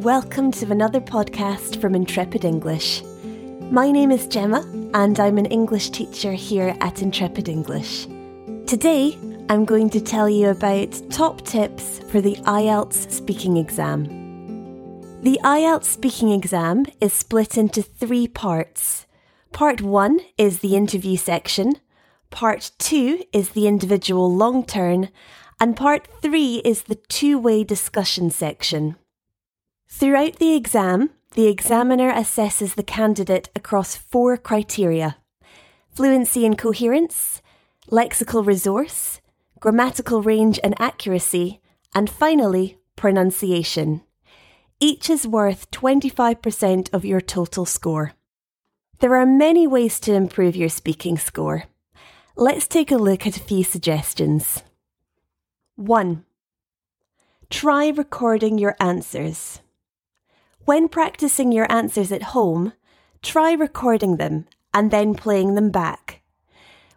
welcome to another podcast from Intrepid English. My name is Gemma, and I'm an English teacher here at Intrepid English. Today, I'm going to tell you about top tips for the IELTS speaking exam. The IELTS speaking exam is split into three parts. Part one is the interview section, part two is the individual long turn, and part three is the two way discussion section. Throughout the exam, the examiner assesses the candidate across four criteria fluency and coherence, lexical resource, grammatical range and accuracy, and finally, pronunciation. Each is worth 25% of your total score. There are many ways to improve your speaking score. Let's take a look at a few suggestions. 1. Try recording your answers. When practicing your answers at home, try recording them and then playing them back.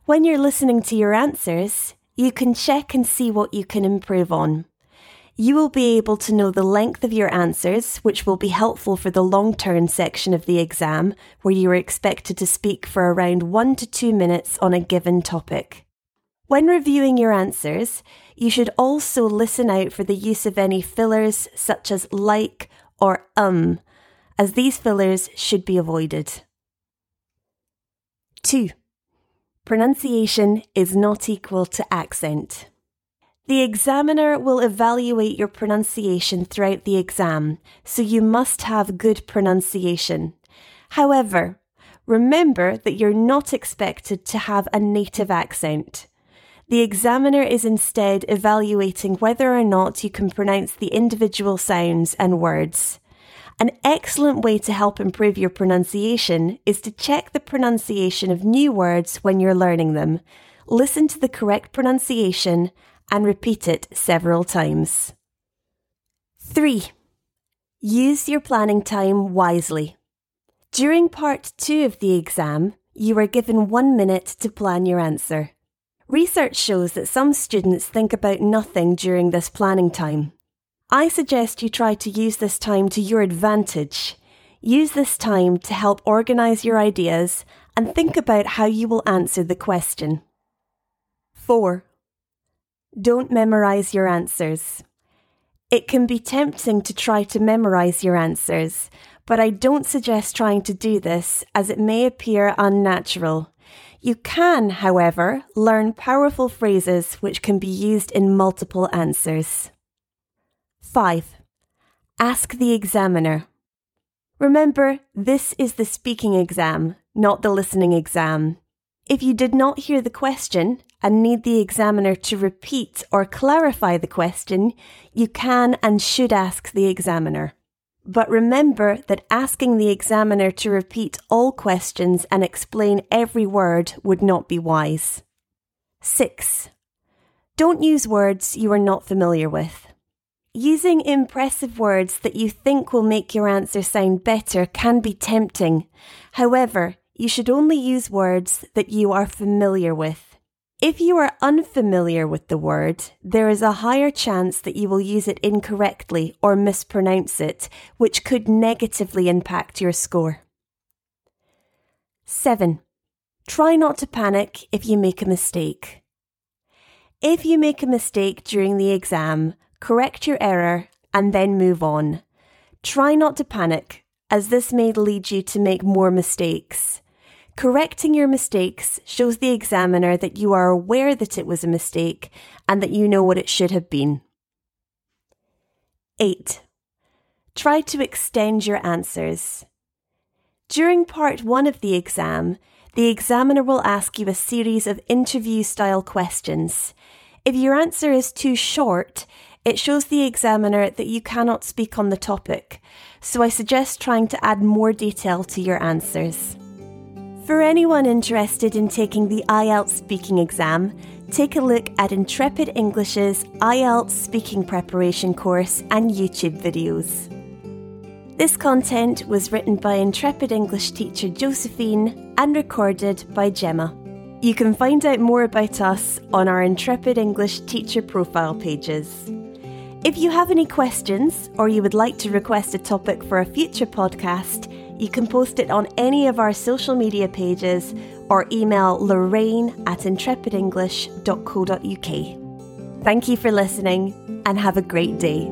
When you're listening to your answers, you can check and see what you can improve on. You will be able to know the length of your answers, which will be helpful for the long turn section of the exam, where you are expected to speak for around one to two minutes on a given topic. When reviewing your answers, you should also listen out for the use of any fillers such as like or um, as these fillers should be avoided. 2. Pronunciation is not equal to accent. The examiner will evaluate your pronunciation throughout the exam, so you must have good pronunciation. However, remember that you're not expected to have a native accent. The examiner is instead evaluating whether or not you can pronounce the individual sounds and words. An excellent way to help improve your pronunciation is to check the pronunciation of new words when you're learning them. Listen to the correct pronunciation and repeat it several times. 3. Use your planning time wisely. During part 2 of the exam, you are given one minute to plan your answer. Research shows that some students think about nothing during this planning time. I suggest you try to use this time to your advantage. Use this time to help organise your ideas and think about how you will answer the question. 4. Don't memorise your answers. It can be tempting to try to memorise your answers, but I don't suggest trying to do this as it may appear unnatural. You can, however, learn powerful phrases which can be used in multiple answers. 5. Ask the examiner. Remember, this is the speaking exam, not the listening exam. If you did not hear the question and need the examiner to repeat or clarify the question, you can and should ask the examiner. But remember that asking the examiner to repeat all questions and explain every word would not be wise. 6. Don't use words you are not familiar with. Using impressive words that you think will make your answer sound better can be tempting. However, you should only use words that you are familiar with. If you are unfamiliar with the word, there is a higher chance that you will use it incorrectly or mispronounce it, which could negatively impact your score. 7. Try not to panic if you make a mistake. If you make a mistake during the exam, correct your error and then move on. Try not to panic, as this may lead you to make more mistakes. Correcting your mistakes shows the examiner that you are aware that it was a mistake and that you know what it should have been. 8. Try to extend your answers. During part 1 of the exam, the examiner will ask you a series of interview style questions. If your answer is too short, it shows the examiner that you cannot speak on the topic, so I suggest trying to add more detail to your answers. For anyone interested in taking the IELTS speaking exam, take a look at Intrepid English's IELTS speaking preparation course and YouTube videos. This content was written by Intrepid English teacher Josephine and recorded by Gemma. You can find out more about us on our Intrepid English teacher profile pages. If you have any questions or you would like to request a topic for a future podcast, you can post it on any of our social media pages or email lorraine at intrepidenglish.co.uk. Thank you for listening and have a great day.